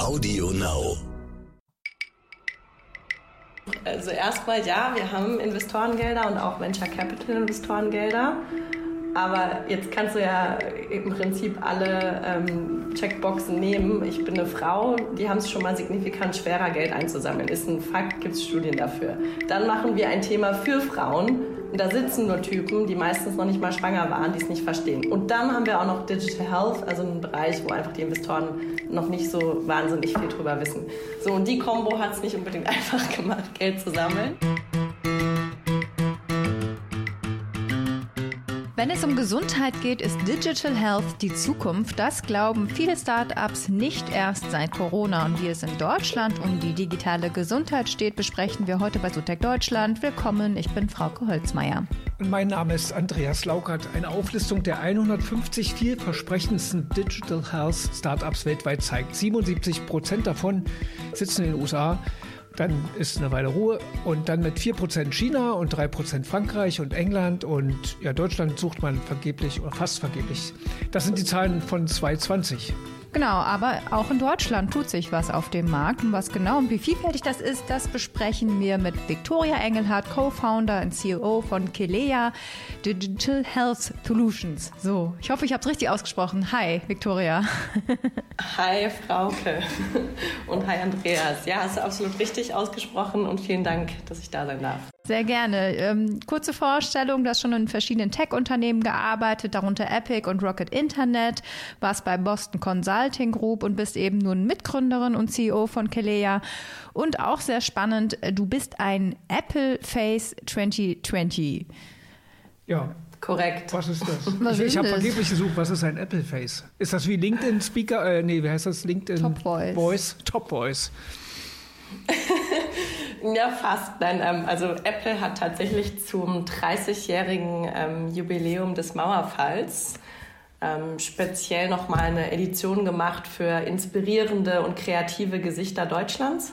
Audio Now. Also erstmal ja, wir haben Investorengelder und auch Venture Capital Investorengelder. Aber jetzt kannst du ja im Prinzip alle ähm, Checkboxen nehmen. Ich bin eine Frau, die haben es schon mal signifikant schwerer, Geld einzusammeln. Ist ein Fakt, gibt es Studien dafür. Dann machen wir ein Thema für Frauen. Und da sitzen nur Typen, die meistens noch nicht mal schwanger waren, die es nicht verstehen. Und dann haben wir auch noch Digital Health, also einen Bereich, wo einfach die Investoren noch nicht so wahnsinnig viel drüber wissen. So, und die Combo hat es nicht unbedingt einfach gemacht, Geld zu sammeln. Wenn es um Gesundheit geht, ist Digital Health die Zukunft. Das glauben viele Startups nicht erst seit Corona. Und wie es in Deutschland um die digitale Gesundheit steht, besprechen wir heute bei Sotec Deutschland. Willkommen, ich bin Frauke Holzmeier. Mein Name ist Andreas Laukert. Eine Auflistung der 150 vielversprechendsten Digital Health Startups weltweit zeigt. 77 Prozent davon sitzen in den USA. Dann ist eine Weile Ruhe und dann mit 4% China und 3% Frankreich und England und ja, Deutschland sucht man vergeblich oder fast vergeblich. Das sind die Zahlen von 2020. Genau, aber auch in Deutschland tut sich was auf dem Markt. Und was genau und wie vielfältig das ist, das besprechen wir mit Viktoria Engelhardt, Co-Founder und CEO von Kelea Digital Health Solutions. So, ich hoffe, ich habe es richtig ausgesprochen. Hi, Viktoria. Hi, Frauke. Und hi, Andreas. Ja, hast du absolut richtig ausgesprochen und vielen Dank, dass ich da sein darf. Sehr gerne. Ähm, kurze Vorstellung, du hast schon in verschiedenen Tech-Unternehmen gearbeitet, darunter Epic und Rocket Internet, warst bei Boston Consulting Group und bist eben nun Mitgründerin und CEO von Kelea. Und auch sehr spannend, du bist ein Apple Face 2020. Ja, Korrekt. Was ist das? Was ich ich habe vergeblich gesucht, was ist ein Apple Face? Ist das wie LinkedIn Speaker? Äh, nee, wie heißt das? LinkedIn Top Voice. Voice? Top Voice. Ja, fast. Nein, ähm, also Apple hat tatsächlich zum 30-jährigen ähm, Jubiläum des Mauerfalls ähm, speziell nochmal eine Edition gemacht für inspirierende und kreative Gesichter Deutschlands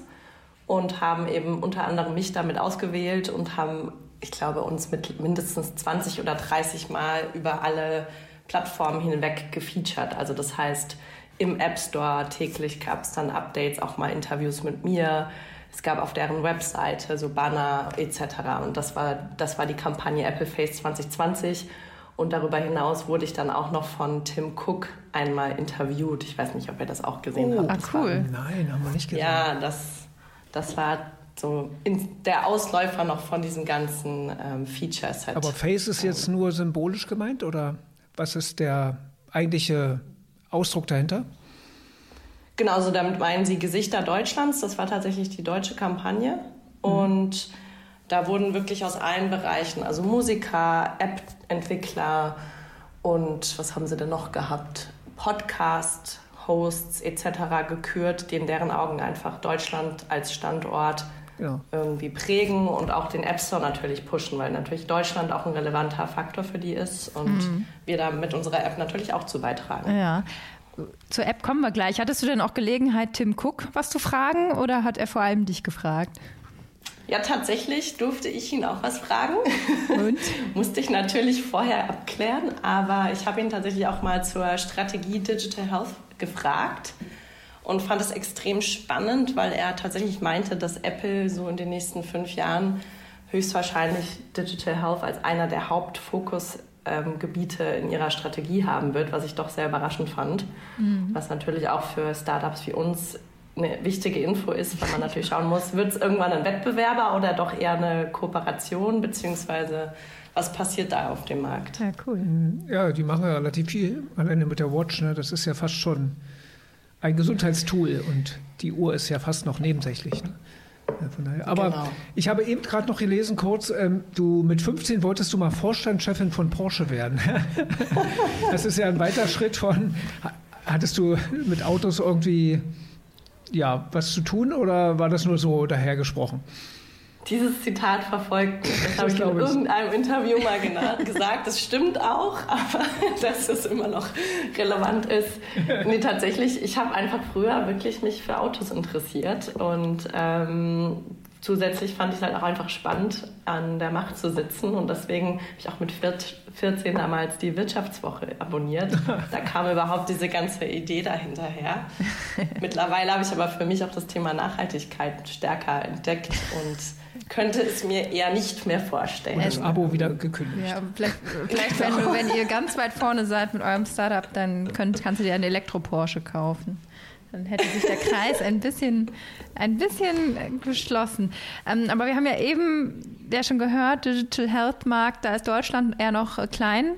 und haben eben unter anderem mich damit ausgewählt und haben, ich glaube, uns mit mindestens 20 oder 30 Mal über alle Plattformen hinweg gefeatured. Also das heißt, im App Store täglich gab es dann Updates, auch mal Interviews mit mir. Es gab auf deren Webseite so Banner etc. Und das war, das war die Kampagne Apple Face 2020. Und darüber hinaus wurde ich dann auch noch von Tim Cook einmal interviewt. Ich weiß nicht, ob ihr das auch gesehen Oh, habt. ah, cool. Nein, haben wir nicht gesehen. ja, das, das war so in, der Ausläufer noch von diesem ganzen ähm, Feature-Set. Aber Face ist jetzt nur symbolisch gemeint oder was ist der eigentliche Ausdruck dahinter? Genauso damit meinen sie Gesichter Deutschlands. Das war tatsächlich die deutsche Kampagne. Und da wurden wirklich aus allen Bereichen, also Musiker, App-Entwickler und was haben sie denn noch gehabt? Podcast, Hosts etc. gekürt, die in deren Augen einfach Deutschland als Standort Ja. irgendwie prägen und auch den App Store natürlich pushen, weil natürlich Deutschland auch ein relevanter Faktor für die ist und wir da mit unserer App natürlich auch zu beitragen. Ja. Zur App kommen wir gleich. Hattest du denn auch Gelegenheit, Tim Cook was zu fragen oder hat er vor allem dich gefragt? Ja, tatsächlich durfte ich ihn auch was fragen. Und? Musste ich natürlich vorher abklären, aber ich habe ihn tatsächlich auch mal zur Strategie Digital Health gefragt und fand es extrem spannend, weil er tatsächlich meinte, dass Apple so in den nächsten fünf Jahren höchstwahrscheinlich Digital Health als einer der Hauptfokusgebiete in ihrer Strategie haben wird, was ich doch sehr überraschend fand. Was natürlich auch für Startups wie uns eine wichtige Info ist, weil man natürlich schauen muss, wird es irgendwann ein Wettbewerber oder doch eher eine Kooperation, beziehungsweise was passiert da auf dem Markt? Ja, cool. Ja, die machen ja relativ viel, alleine mit der Watch. Ne? Das ist ja fast schon ein Gesundheitstool und die Uhr ist ja fast noch nebensächlich. Ne? Ja, von daher. Aber Genau. ich habe eben gerade noch gelesen, kurz, ähm, du mit 15 wolltest du mal Vorstandschefin von Porsche werden. das ist ja ein weiter Schritt von, ha- hattest du mit Autos irgendwie ja, was zu tun oder war das nur so dahergesprochen? Dieses Zitat verfolgt mich. Das habe ich in ich. irgendeinem Interview mal gesagt. Das stimmt auch, aber dass es immer noch relevant ist. Nee, tatsächlich, ich habe einfach früher wirklich mich für Autos interessiert und ähm, zusätzlich fand ich es halt auch einfach spannend, an der Macht zu sitzen. Und deswegen habe ich auch mit 14 damals die Wirtschaftswoche abonniert. Da kam überhaupt diese ganze Idee dahinterher. Mittlerweile habe ich aber für mich auch das Thema Nachhaltigkeit stärker entdeckt und könnte es mir eher nicht mehr vorstellen. Und das Abo wieder gekündigt. Ja, vielleicht, vielleicht wenn, du, wenn ihr ganz weit vorne seid mit eurem Startup, dann könnt, kannst du dir einen Elektro-Porsche kaufen. Dann hätte sich der Kreis ein bisschen, ein bisschen geschlossen. Ähm, aber wir haben ja eben ja schon gehört, Digital Health Markt, da ist Deutschland eher noch klein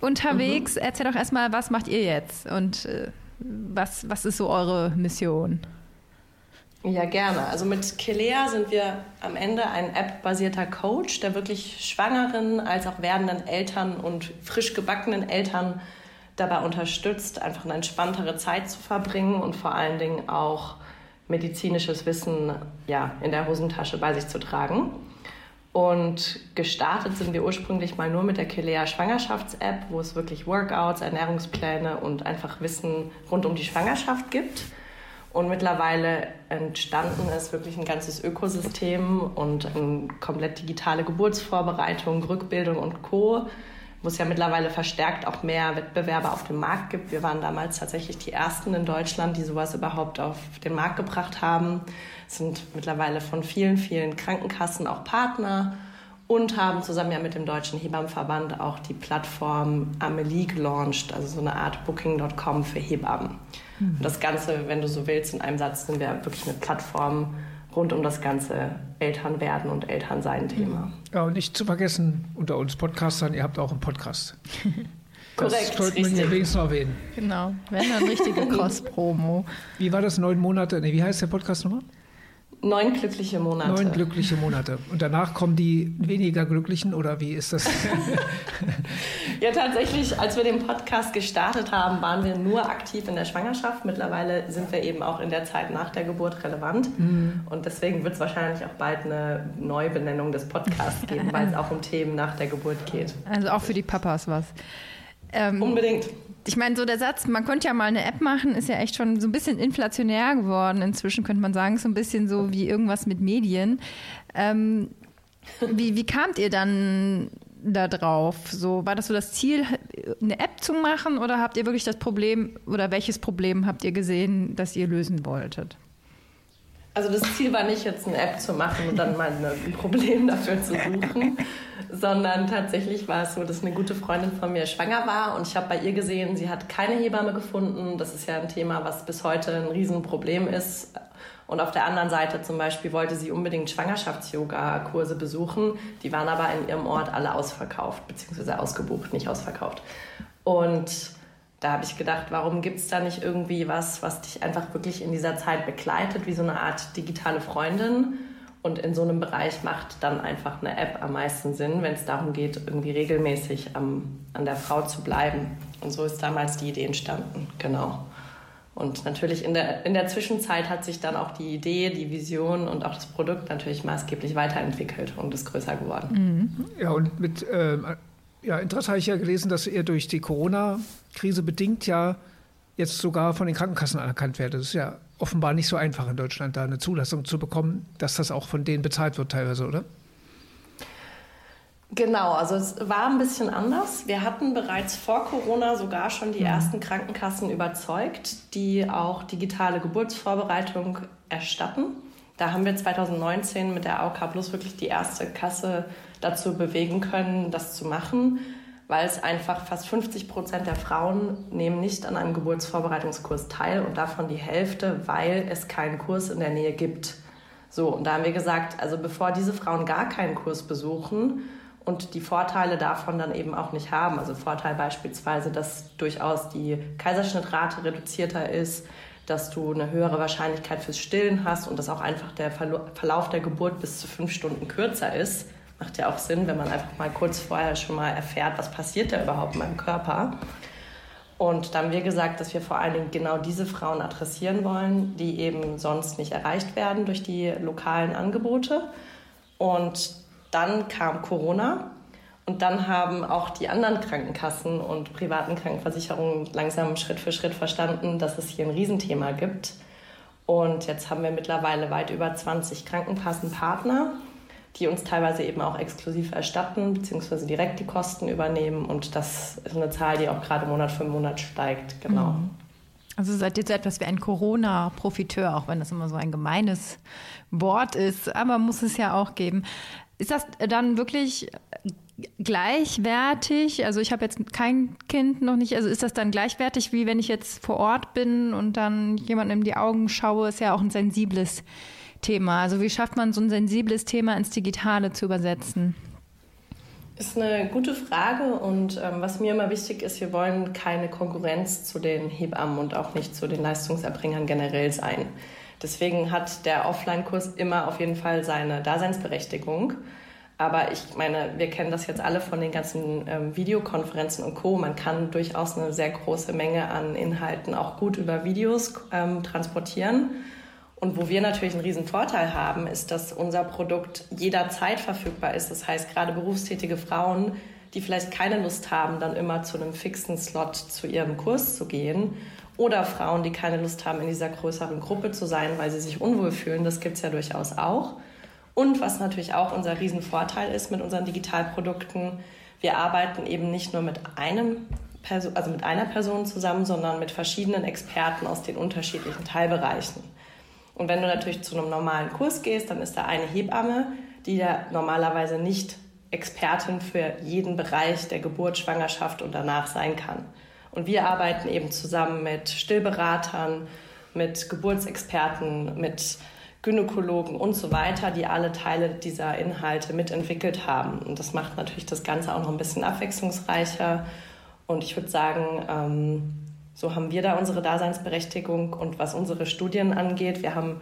unterwegs. Mhm. Erzähl doch erstmal, was macht ihr jetzt und äh, was, was ist so eure Mission? Ja, gerne. Also mit Kelea sind wir am Ende ein App-basierter Coach, der wirklich Schwangeren als auch werdenden Eltern und frisch gebackenen Eltern dabei unterstützt, einfach eine entspanntere Zeit zu verbringen und vor allen Dingen auch medizinisches Wissen ja, in der Hosentasche bei sich zu tragen. Und gestartet sind wir ursprünglich mal nur mit der Kelea Schwangerschafts-App, wo es wirklich Workouts, Ernährungspläne und einfach Wissen rund um die Schwangerschaft gibt. Und mittlerweile entstanden ist wirklich ein ganzes Ökosystem und eine komplett digitale Geburtsvorbereitung, Rückbildung und Co wo es ja mittlerweile verstärkt auch mehr Wettbewerber auf dem Markt gibt. Wir waren damals tatsächlich die ersten in Deutschland, die sowas überhaupt auf den Markt gebracht haben, sind mittlerweile von vielen, vielen Krankenkassen auch Partner und haben zusammen ja mit dem Deutschen Hebammenverband auch die Plattform Amelie gelauncht, also so eine Art Booking.com für Hebammen. Mhm. Und das Ganze, wenn du so willst, in einem Satz sind wir wirklich eine Plattform, rund um das ganze Elternwerden und Elternsein-Thema. Ja, und nicht zu vergessen, unter uns Podcastern, ihr habt auch einen Podcast. Das Korrekt, sollten wir wenigstens noch erwähnen. Genau, wenn dann richtige Cross-Promo. Wie war das, neun Monate? Nee, wie heißt der Podcast nochmal? Neun glückliche Monate. Neun glückliche Monate. Und danach kommen die weniger glücklichen oder wie ist das? ja, tatsächlich, als wir den Podcast gestartet haben, waren wir nur aktiv in der Schwangerschaft. Mittlerweile sind wir eben auch in der Zeit nach der Geburt relevant. Mhm. Und deswegen wird es wahrscheinlich auch bald eine Neubenennung des Podcasts geben, weil es auch um Themen nach der Geburt geht. Also auch für die Papas was. Ähm, Unbedingt ich meine, so der Satz, man könnte ja mal eine App machen, ist ja echt schon so ein bisschen inflationär geworden. Inzwischen könnte man sagen, so ein bisschen so wie irgendwas mit Medien. Ähm, wie, wie kamt ihr dann da drauf? So, war das so das Ziel, eine App zu machen oder habt ihr wirklich das Problem oder welches Problem habt ihr gesehen, das ihr lösen wolltet? Also das Ziel war nicht jetzt eine App zu machen und dann mal ein Problem dafür zu suchen, sondern tatsächlich war es so, dass eine gute Freundin von mir schwanger war und ich habe bei ihr gesehen, sie hat keine Hebamme gefunden. Das ist ja ein Thema, was bis heute ein Riesenproblem ist. Und auf der anderen Seite zum Beispiel wollte sie unbedingt Schwangerschafts-Yoga-Kurse besuchen. Die waren aber in ihrem Ort alle ausverkauft, beziehungsweise ausgebucht, nicht ausverkauft. Und da habe ich gedacht, warum gibt es da nicht irgendwie was, was dich einfach wirklich in dieser Zeit begleitet, wie so eine Art digitale Freundin? Und in so einem Bereich macht dann einfach eine App am meisten Sinn, wenn es darum geht, irgendwie regelmäßig am, an der Frau zu bleiben. Und so ist damals die Idee entstanden, genau. Und natürlich in der, in der Zwischenzeit hat sich dann auch die Idee, die Vision und auch das Produkt natürlich maßgeblich weiterentwickelt und ist größer geworden. Mhm. Ja, und mit ähm, ja, interessant habe ich ja gelesen, dass ihr durch die Corona-Krise bedingt ja jetzt sogar von den Krankenkassen anerkannt werdet. Das ist ja offenbar nicht so einfach in Deutschland, da eine Zulassung zu bekommen, dass das auch von denen bezahlt wird teilweise, oder? Genau, also es war ein bisschen anders. Wir hatten bereits vor Corona sogar schon die mhm. ersten Krankenkassen überzeugt, die auch digitale Geburtsvorbereitung erstatten. Da haben wir 2019 mit der AOK Plus wirklich die erste Kasse dazu bewegen können, das zu machen, weil es einfach fast 50 Prozent der Frauen nehmen nicht an einem Geburtsvorbereitungskurs teil und davon die Hälfte, weil es keinen Kurs in der Nähe gibt. So, und da haben wir gesagt, also bevor diese Frauen gar keinen Kurs besuchen und die Vorteile davon dann eben auch nicht haben, also Vorteil beispielsweise, dass durchaus die Kaiserschnittrate reduzierter ist, dass du eine höhere Wahrscheinlichkeit fürs Stillen hast und dass auch einfach der Verlauf der Geburt bis zu fünf Stunden kürzer ist, Macht ja auch Sinn, wenn man einfach mal kurz vorher schon mal erfährt, was passiert da überhaupt in meinem Körper. Und dann haben wir gesagt, dass wir vor allen Dingen genau diese Frauen adressieren wollen, die eben sonst nicht erreicht werden durch die lokalen Angebote. Und dann kam Corona und dann haben auch die anderen Krankenkassen und privaten Krankenversicherungen langsam Schritt für Schritt verstanden, dass es hier ein Riesenthema gibt Und jetzt haben wir mittlerweile weit über 20 Krankenkassenpartner, die uns teilweise eben auch exklusiv erstatten bzw. direkt die Kosten übernehmen. Und das ist eine Zahl, die auch gerade Monat für Monat steigt. Genau. Mhm. Also seid ihr so etwas wie ein Corona-Profiteur, auch wenn das immer so ein gemeines Wort ist, aber muss es ja auch geben. Ist das dann wirklich gleichwertig? Also ich habe jetzt kein Kind noch nicht. Also ist das dann gleichwertig, wie wenn ich jetzt vor Ort bin und dann jemandem in die Augen schaue? Ist ja auch ein sensibles Thema. Also wie schafft man so ein sensibles Thema ins Digitale zu übersetzen? Ist eine gute Frage und ähm, was mir immer wichtig ist, wir wollen keine Konkurrenz zu den Hebammen und auch nicht zu den Leistungserbringern generell sein. Deswegen hat der Offline-Kurs immer auf jeden Fall seine Daseinsberechtigung. Aber ich meine, wir kennen das jetzt alle von den ganzen ähm, Videokonferenzen und Co. Man kann durchaus eine sehr große Menge an Inhalten auch gut über Videos ähm, transportieren. Und wo wir natürlich einen riesen Vorteil haben, ist, dass unser Produkt jederzeit verfügbar ist. Das heißt, gerade berufstätige Frauen, die vielleicht keine Lust haben, dann immer zu einem fixen Slot zu ihrem Kurs zu gehen. Oder Frauen, die keine Lust haben, in dieser größeren Gruppe zu sein, weil sie sich unwohl fühlen. Das gibt es ja durchaus auch. Und was natürlich auch unser Riesenvorteil ist mit unseren Digitalprodukten, wir arbeiten eben nicht nur mit einem Person, also mit einer Person zusammen, sondern mit verschiedenen Experten aus den unterschiedlichen Teilbereichen. Und wenn du natürlich zu einem normalen Kurs gehst, dann ist da eine Hebamme, die ja normalerweise nicht Expertin für jeden Bereich der Geburt, Schwangerschaft und danach sein kann. Und wir arbeiten eben zusammen mit Stillberatern, mit Geburtsexperten, mit Gynäkologen und so weiter, die alle Teile dieser Inhalte mitentwickelt haben. Und das macht natürlich das Ganze auch noch ein bisschen abwechslungsreicher. Und ich würde sagen, ähm, so haben wir da unsere Daseinsberechtigung. Und was unsere Studien angeht, wir haben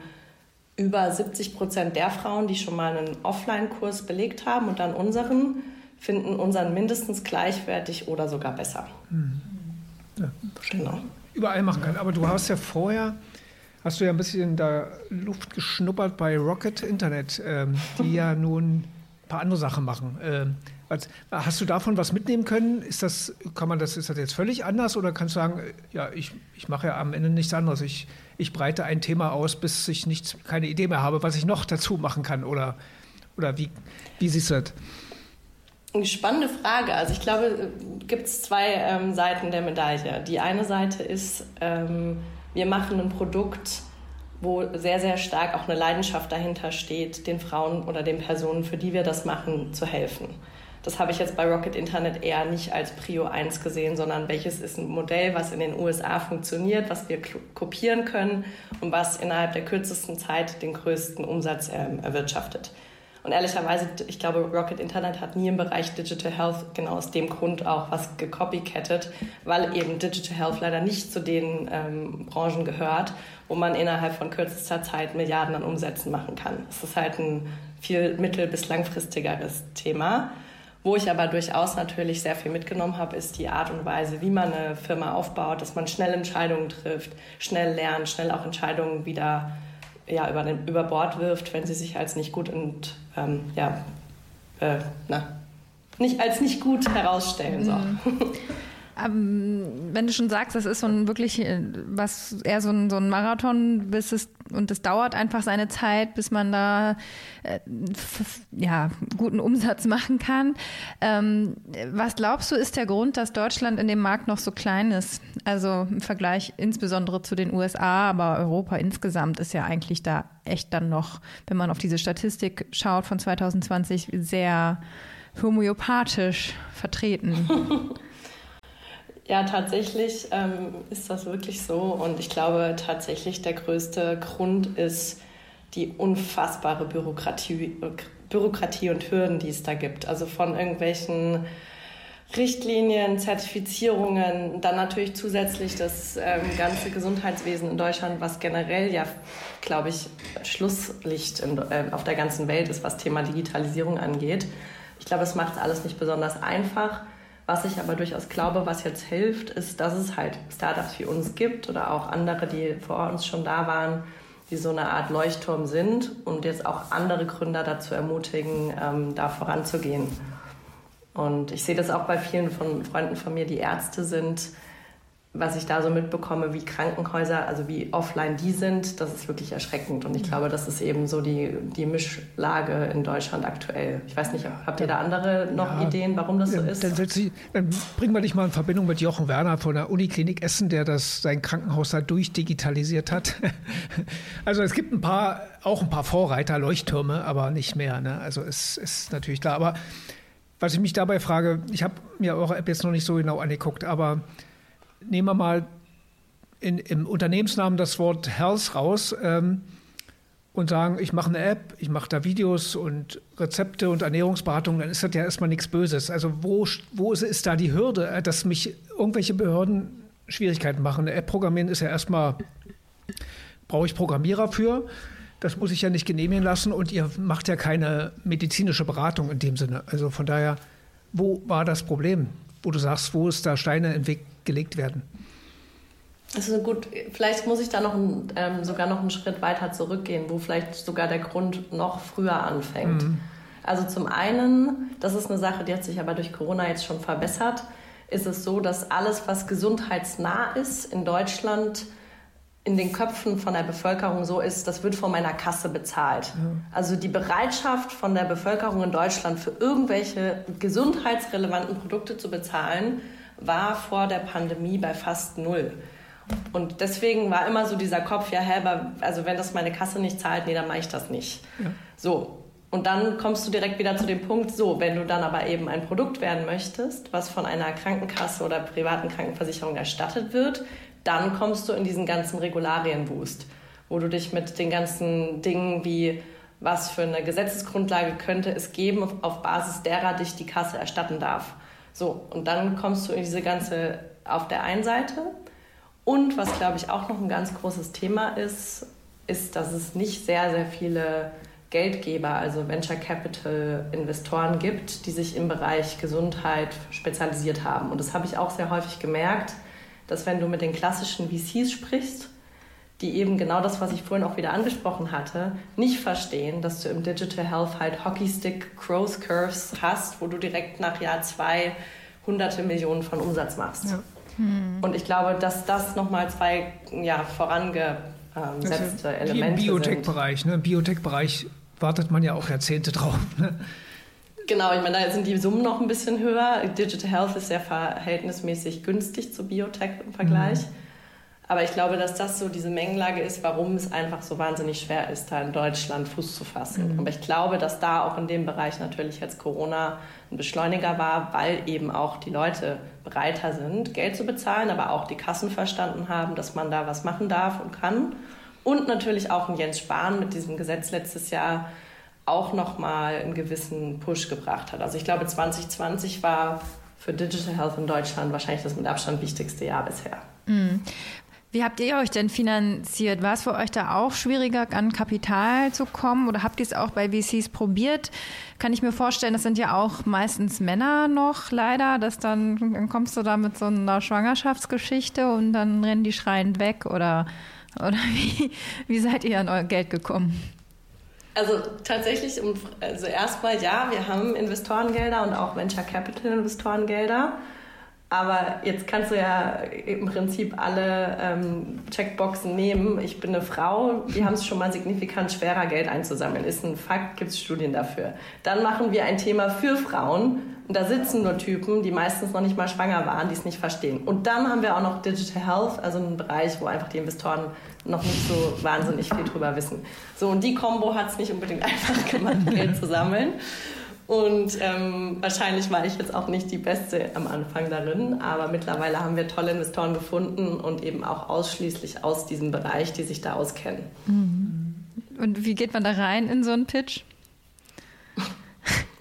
über 70 Prozent der Frauen, die schon mal einen Offline-Kurs belegt haben und dann unseren, finden unseren mindestens gleichwertig oder sogar besser. Mhm. Ja, genau. Überall machen kann. Aber du hast ja vorher hast du ja ein bisschen da Luft geschnuppert bei Rocket Internet, ähm, die ja nun paar andere Sachen machen. Ähm, was, hast du davon was mitnehmen können? Ist das, kann man das, ist das jetzt völlig anders oder kannst du sagen, ja, ich, ich mache ja am Ende nichts anderes. Ich, ich breite ein Thema aus, bis ich nichts, keine Idee mehr habe, was ich noch dazu machen kann? Oder, oder wie, wie siehst du das? Eine spannende Frage. Also ich glaube, gibt es zwei ähm, Seiten der Medaille. Die eine Seite ist, ähm, wir machen ein Produkt, wo sehr, sehr stark auch eine Leidenschaft dahinter steht, den Frauen oder den Personen, für die wir das machen, zu helfen. Das habe ich jetzt bei Rocket Internet eher nicht als Prio 1 gesehen, sondern welches ist ein Modell, was in den USA funktioniert, was wir kopieren können und was innerhalb der kürzesten Zeit den größten Umsatz ähm, erwirtschaftet. Und ehrlicherweise, ich glaube, Rocket Internet hat nie im Bereich Digital Health genau aus dem Grund auch was gecopycattet, weil eben Digital Health leider nicht zu den ähm, Branchen gehört, wo man innerhalb von kürzester Zeit Milliarden an Umsätzen machen kann. Es ist halt ein viel mittel- bis langfristigeres Thema. Wo ich aber durchaus natürlich sehr viel mitgenommen habe, ist die Art und Weise, wie man eine Firma aufbaut, dass man schnell Entscheidungen trifft, schnell lernt, schnell auch Entscheidungen wieder ja, über, den, über Bord wirft, wenn sie sich als nicht gut und ähm, ja, äh, na, nicht als nicht gut herausstellen. So. Ähm, wenn du schon sagst, das ist so ein wirklich äh, was eher so ein, so ein Marathon, bis es und es dauert einfach seine Zeit, bis man da äh, ja guten Umsatz machen kann. Ähm, was glaubst du, ist der Grund, dass Deutschland in dem Markt noch so klein ist? Also im Vergleich insbesondere zu den USA, aber Europa insgesamt ist ja eigentlich da echt dann noch, wenn man auf diese Statistik schaut von 2020, sehr homöopathisch vertreten. Ja, tatsächlich ähm, ist das wirklich so. Und ich glaube tatsächlich, der größte Grund ist die unfassbare Bürokratie, Bürokratie und Hürden, die es da gibt. Also von irgendwelchen Richtlinien, Zertifizierungen, dann natürlich zusätzlich das ähm, ganze Gesundheitswesen in Deutschland, was generell ja, glaube ich, Schlusslicht in, äh, auf der ganzen Welt ist, was Thema Digitalisierung angeht. Ich glaube, es macht alles nicht besonders einfach. Was ich aber durchaus glaube, was jetzt hilft, ist, dass es halt Startups wie uns gibt oder auch andere, die vor uns schon da waren, die so eine Art Leuchtturm sind und jetzt auch andere Gründer dazu ermutigen, ähm, da voranzugehen. Und ich sehe das auch bei vielen von Freunden von mir, die Ärzte sind. Was ich da so mitbekomme, wie Krankenhäuser, also wie offline die sind, das ist wirklich erschreckend. Und ich glaube, das ist eben so die, die Mischlage in Deutschland aktuell. Ich weiß nicht, habt ihr da andere noch ja, Ideen, warum das so ist? Dann, ich, dann bringen wir dich mal in Verbindung mit Jochen Werner von der Uniklinik Essen, der das sein Krankenhaus da durchdigitalisiert hat. Also es gibt ein paar, auch ein paar Vorreiter, Leuchttürme, aber nicht mehr. Ne? Also es ist natürlich klar. Aber was ich mich dabei frage, ich habe mir eure App jetzt noch nicht so genau angeguckt, aber nehmen wir mal in, im Unternehmensnamen das Wort Health raus ähm, und sagen, ich mache eine App, ich mache da Videos und Rezepte und Ernährungsberatung, dann ist das ja erstmal nichts Böses. Also wo, wo ist, ist da die Hürde, äh, dass mich irgendwelche Behörden Schwierigkeiten machen? Eine App programmieren ist ja erstmal, brauche ich Programmierer für. Das muss ich ja nicht genehmigen lassen und ihr macht ja keine medizinische Beratung in dem Sinne. Also von daher, wo war das Problem? Wo du sagst, wo ist da Steine Weg gelegt werden. Also gut, vielleicht muss ich da noch ein, ähm, sogar noch einen Schritt weiter zurückgehen, wo vielleicht sogar der Grund noch früher anfängt. Mhm. Also zum einen, das ist eine Sache, die hat sich aber durch Corona jetzt schon verbessert, ist es so, dass alles, was gesundheitsnah ist in Deutschland, in den Köpfen von der Bevölkerung so ist, das wird von meiner Kasse bezahlt. Ja. Also die Bereitschaft von der Bevölkerung in Deutschland für irgendwelche gesundheitsrelevanten Produkte zu bezahlen, war vor der Pandemie bei fast null. Und deswegen war immer so dieser Kopf, ja, hä, also wenn das meine Kasse nicht zahlt, nee, dann mache ich das nicht. Ja. So. Und dann kommst du direkt wieder zu dem Punkt, so, wenn du dann aber eben ein Produkt werden möchtest, was von einer Krankenkasse oder privaten Krankenversicherung erstattet wird, dann kommst du in diesen ganzen Regularienboost, wo du dich mit den ganzen Dingen wie was für eine Gesetzesgrundlage könnte es geben, auf Basis derer dich die Kasse erstatten darf. So, und dann kommst du in diese ganze auf der einen Seite. Und was, glaube ich, auch noch ein ganz großes Thema ist, ist, dass es nicht sehr, sehr viele Geldgeber, also Venture Capital Investoren gibt, die sich im Bereich Gesundheit spezialisiert haben. Und das habe ich auch sehr häufig gemerkt, dass wenn du mit den klassischen VCs sprichst, die eben genau das, was ich vorhin auch wieder angesprochen hatte, nicht verstehen, dass du im Digital Health halt Hockeystick Growth Curves hast, wo du direkt nach Jahr zwei hunderte Millionen von Umsatz machst. Ja. Hm. Und ich glaube, dass das nochmal zwei ja, vorangesetzte also Elemente Im Biotech-Bereich, ne? Im Biotech-Bereich wartet man ja auch Jahrzehnte drauf. Ne? Genau, ich meine, da sind die Summen noch ein bisschen höher. Digital Health ist sehr verhältnismäßig günstig zu Biotech im Vergleich. Mhm. Aber ich glaube, dass das so diese Mengenlage ist, warum es einfach so wahnsinnig schwer ist, da in Deutschland Fuß zu fassen. Mhm. Aber ich glaube, dass da auch in dem Bereich natürlich jetzt Corona ein Beschleuniger war, weil eben auch die Leute breiter sind, Geld zu bezahlen, aber auch die Kassen verstanden haben, dass man da was machen darf und kann. Und natürlich auch ein Jens Spahn mit diesem Gesetz letztes Jahr auch nochmal einen gewissen Push gebracht hat. Also ich glaube, 2020 war für Digital Health in Deutschland wahrscheinlich das mit Abstand wichtigste Jahr bisher. Mhm. Wie habt ihr euch denn finanziert? War es für euch da auch schwieriger, an Kapital zu kommen oder habt ihr es auch bei VCs probiert? Kann ich mir vorstellen, das sind ja auch meistens Männer noch leider, dass dann, dann kommst du da mit so einer Schwangerschaftsgeschichte und dann rennen die schreiend weg oder, oder wie, wie seid ihr an euer Geld gekommen? Also tatsächlich, also erstmal ja, wir haben Investorengelder und auch Venture Capital Investorengelder. Aber jetzt kannst du ja im Prinzip alle ähm, Checkboxen nehmen. Ich bin eine Frau, wir haben es schon mal signifikant schwerer, Geld einzusammeln. Ist ein Fakt, gibt es Studien dafür. Dann machen wir ein Thema für Frauen. Und da sitzen nur Typen, die meistens noch nicht mal schwanger waren, die es nicht verstehen. Und dann haben wir auch noch Digital Health, also einen Bereich, wo einfach die Investoren noch nicht so wahnsinnig viel drüber wissen. So, und die Combo hat es nicht unbedingt einfach gemacht, Geld zu sammeln. Und ähm, wahrscheinlich war ich jetzt auch nicht die Beste am Anfang darin, aber mittlerweile haben wir tolle Investoren gefunden und eben auch ausschließlich aus diesem Bereich, die sich da auskennen. Mhm. Und wie geht man da rein in so einen Pitch?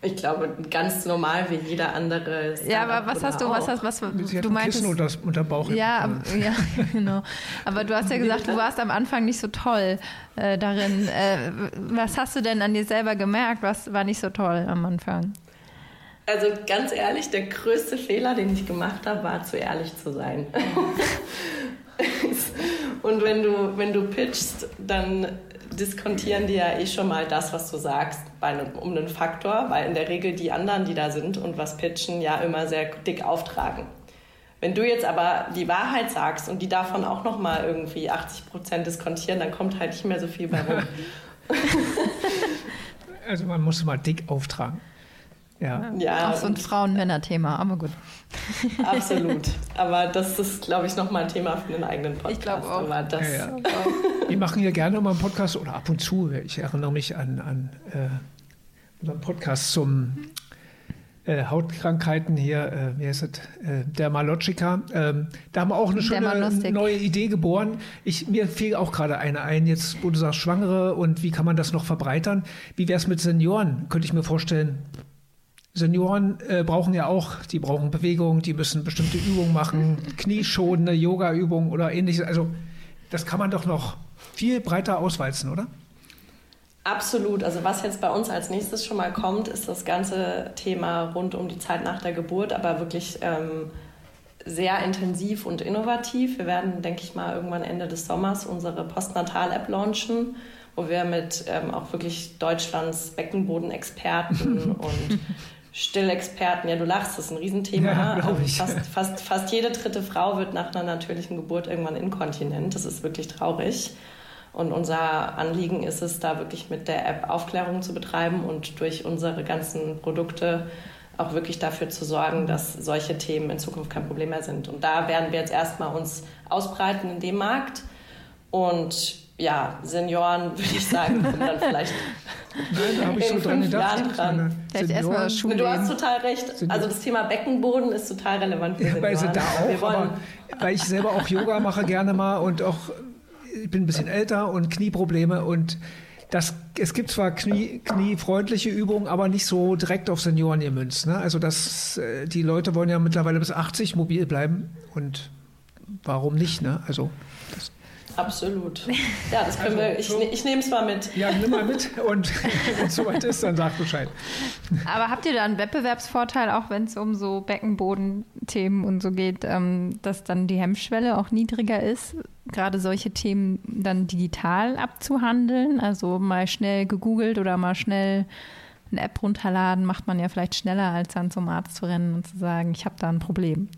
Ich glaube, ganz normal wie jeder andere. ja, aber was hast du, was hast, was Sie du meintest? Unter, unter Bauch. Ja, ja, genau. Aber du hast ja gesagt, du warst am Anfang nicht so toll äh, darin. Äh, was hast du denn an dir selber gemerkt? Was war nicht so toll am Anfang? Also ganz ehrlich, der größte Fehler, den ich gemacht habe, war zu ehrlich zu sein. Und wenn du, wenn du pitchst, dann diskontieren die ja eh schon mal das, was du sagst, einem, um einen Faktor, weil in der Regel die anderen, die da sind und was pitchen, ja immer sehr dick auftragen. Wenn du jetzt aber die Wahrheit sagst und die davon auch nochmal irgendwie 80 Prozent diskontieren, dann kommt halt nicht mehr so viel bei rum. also man muss mal dick auftragen. Ja. ja auch so ein Frauen-Männer-Thema, aber gut. Absolut. Aber das ist, glaube ich, nochmal ein Thema für den eigenen Podcast. Ich glaube auch. Aber das ja, ja. Wir machen ja gerne mal einen Podcast oder ab und zu. Ich erinnere mich an, an äh, unseren Podcast zum äh, Hautkrankheiten hier, äh, wie heißt es, äh, Dermalogica. Ähm, da haben wir auch eine schöne neue Idee geboren. Ich, mir fiel auch gerade eine ein, jetzt wo du sagst Schwangere und wie kann man das noch verbreitern. Wie wäre es mit Senioren? Könnte ich mir vorstellen, Senioren äh, brauchen ja auch, die brauchen Bewegung, die müssen bestimmte Übungen machen, knieschonende Yoga-Übungen oder ähnliches. Also das kann man doch noch viel breiter auswalzen, oder? Absolut. Also was jetzt bei uns als nächstes schon mal kommt, ist das ganze Thema rund um die Zeit nach der Geburt, aber wirklich ähm, sehr intensiv und innovativ. Wir werden, denke ich mal, irgendwann Ende des Sommers unsere Postnatal-App launchen, wo wir mit ähm, auch wirklich Deutschlands Beckenbodenexperten und Stillexperten, ja, du lachst, das ist ein Riesenthema. Ja, also fast, fast, fast jede dritte Frau wird nach einer natürlichen Geburt irgendwann inkontinent. Das ist wirklich traurig. Und unser Anliegen ist es, da wirklich mit der App Aufklärung zu betreiben und durch unsere ganzen Produkte auch wirklich dafür zu sorgen, dass solche Themen in Zukunft kein Problem mehr sind. Und da werden wir jetzt erstmal uns ausbreiten in dem Markt und ja, Senioren, würde ich sagen, kommen dann vielleicht da habe ich so dran gedacht. Dran. Du hast total recht. Also das Thema Beckenboden ist total relevant für ja, Senioren. Weil, da auch, aber, weil ich selber auch Yoga mache gerne mal und auch, ich bin ein bisschen älter und Knieprobleme und das, es gibt zwar Knie, kniefreundliche Übungen, aber nicht so direkt auf Senioren gemünzt. Ne? Also das, äh, die Leute wollen ja mittlerweile bis 80 mobil bleiben und warum nicht? Ne? Also das Absolut. Ja, das können also, wir. Ich, so, ich nehme es mal mit. Ja, nimm mal mit und wenn es soweit ist, dann sag Bescheid. Aber habt ihr da einen Wettbewerbsvorteil, auch wenn es um so Beckenbodenthemen und so geht, ähm, dass dann die Hemmschwelle auch niedriger ist, gerade solche Themen dann digital abzuhandeln? Also mal schnell gegoogelt oder mal schnell eine App runterladen, macht man ja vielleicht schneller, als dann zum Arzt zu rennen und zu sagen, ich habe da ein Problem.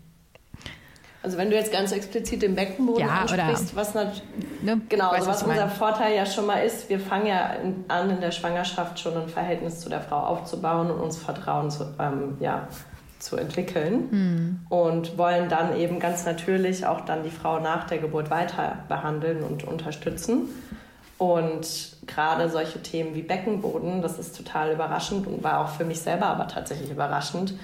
Also wenn du jetzt ganz explizit den Beckenboden ja, ansprichst, was natürlich, ne, genau, also was unser Vorteil ja schon mal ist, wir fangen ja in, an in der Schwangerschaft schon ein Verhältnis zu der Frau aufzubauen und uns Vertrauen zu, ähm, ja, zu entwickeln mhm. und wollen dann eben ganz natürlich auch dann die Frau nach der Geburt weiter behandeln und unterstützen. Und gerade solche Themen wie Beckenboden, das ist total überraschend und war auch für mich selber aber tatsächlich überraschend,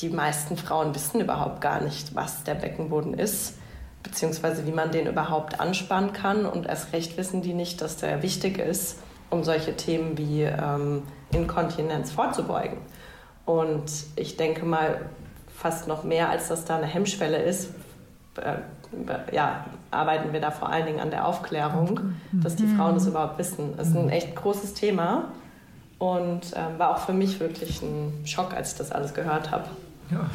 die meisten Frauen wissen überhaupt gar nicht, was der Beckenboden ist, beziehungsweise wie man den überhaupt anspannen kann. Und erst recht wissen die nicht, dass der wichtig ist, um solche Themen wie ähm, Inkontinenz vorzubeugen. Und ich denke mal, fast noch mehr als dass da eine Hemmschwelle ist, äh, ja, arbeiten wir da vor allen Dingen an der Aufklärung, dass die Frauen das überhaupt wissen. Das ist ein echt großes Thema und ähm, war auch für mich wirklich ein Schock, als ich das alles gehört habe. Ja.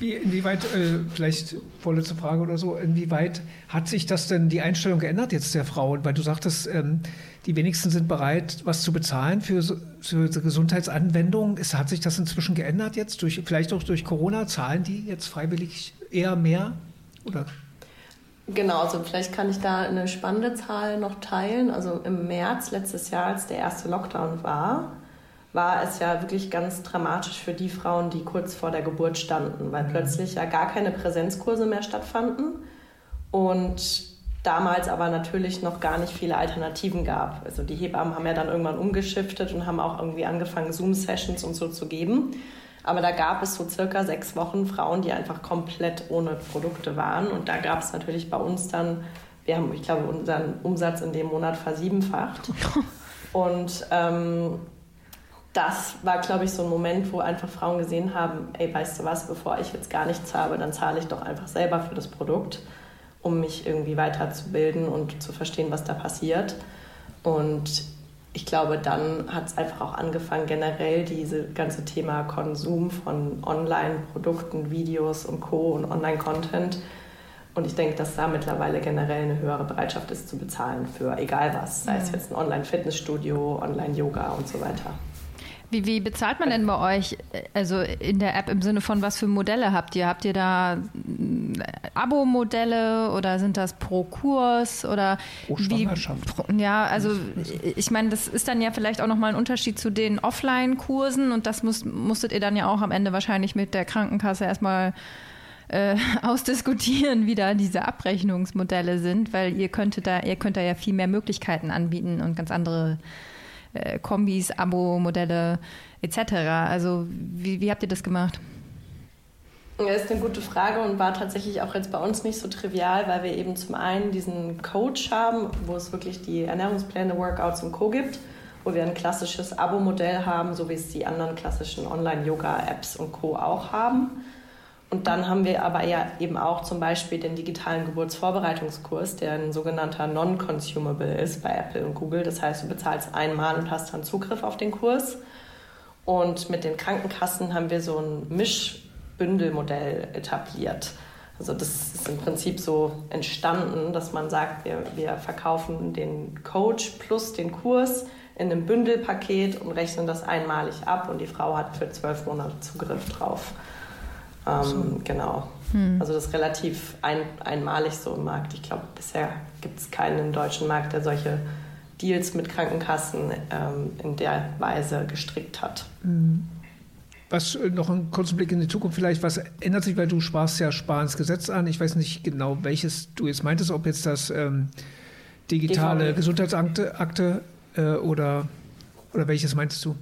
Wie, inwieweit, äh, vielleicht vorletzte Frage oder so, inwieweit hat sich das denn die Einstellung geändert jetzt der Frauen? Weil du sagtest, ähm, die wenigsten sind bereit, was zu bezahlen für, für Gesundheitsanwendungen. Ist, hat sich das inzwischen geändert jetzt? Durch, vielleicht auch durch Corona? Zahlen die jetzt freiwillig eher mehr? Oder? Genau, also vielleicht kann ich da eine spannende Zahl noch teilen. Also im März letztes Jahr, als der erste Lockdown war, war es ja wirklich ganz dramatisch für die Frauen, die kurz vor der Geburt standen, weil mhm. plötzlich ja gar keine Präsenzkurse mehr stattfanden und damals aber natürlich noch gar nicht viele Alternativen gab. Also die Hebammen haben ja dann irgendwann umgeschiftet und haben auch irgendwie angefangen, Zoom-Sessions und so zu geben. Aber da gab es so circa sechs Wochen Frauen, die einfach komplett ohne Produkte waren. Und da gab es natürlich bei uns dann, wir haben, ich glaube, unseren Umsatz in dem Monat versiebenfacht. Und ähm, das war, glaube ich, so ein Moment, wo einfach Frauen gesehen haben, ey, weißt du was, bevor ich jetzt gar nichts habe, dann zahle ich doch einfach selber für das Produkt, um mich irgendwie weiterzubilden und zu verstehen, was da passiert. Und ich glaube, dann hat es einfach auch angefangen, generell dieses ganze Thema Konsum von Online-Produkten, Videos und Co. und Online-Content. Und ich denke, dass da mittlerweile generell eine höhere Bereitschaft ist zu bezahlen für egal was, sei es jetzt ein Online-Fitnessstudio, Online-Yoga und so weiter. Wie, wie bezahlt man denn bei euch, also in der App im Sinne von, was für Modelle habt ihr? Habt ihr da äh, Abo-Modelle oder sind das pro Kurs oder pro Schwangerschaft? Wie, ja, also ich meine, das ist dann ja vielleicht auch nochmal ein Unterschied zu den Offline-Kursen und das müsst, musstet ihr dann ja auch am Ende wahrscheinlich mit der Krankenkasse erstmal äh, ausdiskutieren, wie da diese Abrechnungsmodelle sind, weil ihr könntet da, ihr könnt da ja viel mehr Möglichkeiten anbieten und ganz andere äh, Kombis, Abo-Modelle etc. Also wie, wie habt ihr das gemacht? Ja, ist eine gute Frage und war tatsächlich auch jetzt bei uns nicht so trivial, weil wir eben zum einen diesen Coach haben, wo es wirklich die Ernährungspläne, Workouts und Co. gibt, wo wir ein klassisches Abo-Modell haben, so wie es die anderen klassischen Online-Yoga-Apps und Co. auch haben. Und dann haben wir aber ja eben auch zum Beispiel den digitalen Geburtsvorbereitungskurs, der ein sogenannter Non-Consumable ist bei Apple und Google. Das heißt, du bezahlst einmal und hast dann Zugriff auf den Kurs. Und mit den Krankenkassen haben wir so ein Mischbündelmodell etabliert. Also das ist im Prinzip so entstanden, dass man sagt, wir, wir verkaufen den Coach plus den Kurs in einem Bündelpaket und rechnen das einmalig ab und die Frau hat für zwölf Monate Zugriff drauf. Ähm, so. Genau. Hm. Also das ist relativ ein, einmalig so im Markt. Ich glaube, bisher gibt es keinen im deutschen Markt, der solche Deals mit Krankenkassen ähm, in der Weise gestrickt hat. Hm. Was äh, noch ein kurzer Blick in die Zukunft vielleicht, was ändert sich, weil du sparst ja Sparensgesetz an. Ich weiß nicht genau, welches du jetzt meintest, ob jetzt das ähm, digitale GVB. Gesundheitsakte Akte, äh, oder, oder welches meintest du?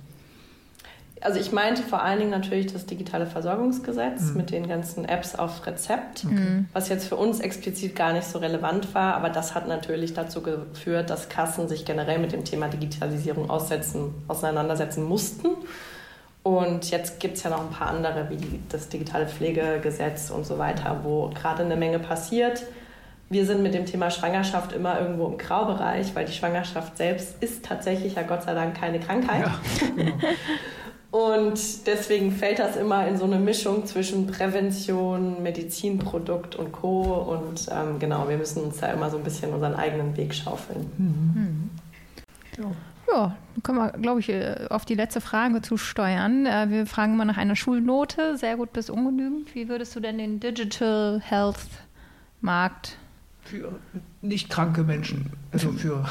Also ich meinte vor allen Dingen natürlich das digitale Versorgungsgesetz mhm. mit den ganzen Apps auf Rezept, okay. was jetzt für uns explizit gar nicht so relevant war, aber das hat natürlich dazu geführt, dass Kassen sich generell mit dem Thema Digitalisierung aussetzen, auseinandersetzen mussten. Und jetzt gibt es ja noch ein paar andere, wie das digitale Pflegegesetz und so weiter, wo gerade eine Menge passiert. Wir sind mit dem Thema Schwangerschaft immer irgendwo im Graubereich, weil die Schwangerschaft selbst ist tatsächlich ja Gott sei Dank keine Krankheit. Ja, genau. Und deswegen fällt das immer in so eine Mischung zwischen Prävention, Medizinprodukt und Co. Und ähm, genau, wir müssen uns da immer so ein bisschen unseren eigenen Weg schaufeln. Mhm. Ja. Ja, können wir, glaube ich, äh, auf die letzte Frage zu steuern. Äh, wir fragen mal nach einer Schulnote, sehr gut bis ungenügend. Wie würdest du denn den Digital Health Markt für nicht kranke Menschen, also für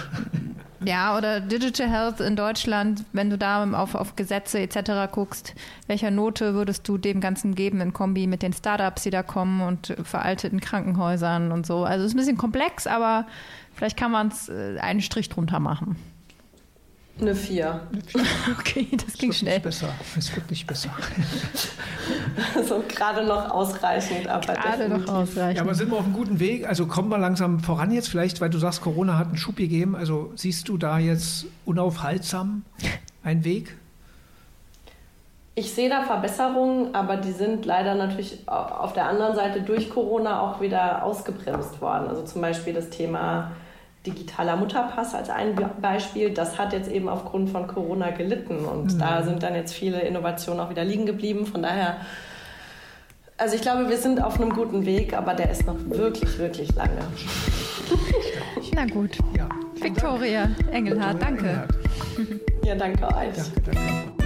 Ja, oder Digital Health in Deutschland, wenn du da auf, auf Gesetze etc. guckst, welcher Note würdest du dem Ganzen geben in Kombi mit den Startups, die da kommen und veralteten Krankenhäusern und so? Also es ist ein bisschen komplex, aber vielleicht kann man es äh, einen Strich drunter machen. Eine 4. Okay, das ging schnell. Besser. Es wird nicht besser. so gerade noch ausreichend, aber gerade noch ausreichend. Ja, aber sind wir auf einem guten Weg? Also kommen wir langsam voran jetzt vielleicht, weil du sagst, Corona hat einen Schub gegeben. Also siehst du da jetzt unaufhaltsam einen Weg? Ich sehe da Verbesserungen, aber die sind leider natürlich auf der anderen Seite durch Corona auch wieder ausgebremst worden. Also zum Beispiel das Thema digitaler Mutterpass als ein Beispiel, das hat jetzt eben aufgrund von Corona gelitten und mhm. da sind dann jetzt viele Innovationen auch wieder liegen geblieben. Von daher, also ich glaube, wir sind auf einem guten Weg, aber der ist noch wirklich, wirklich lange. Na gut. Ja. Victoria Engelhardt, danke. Ja, danke euch. Danke, danke.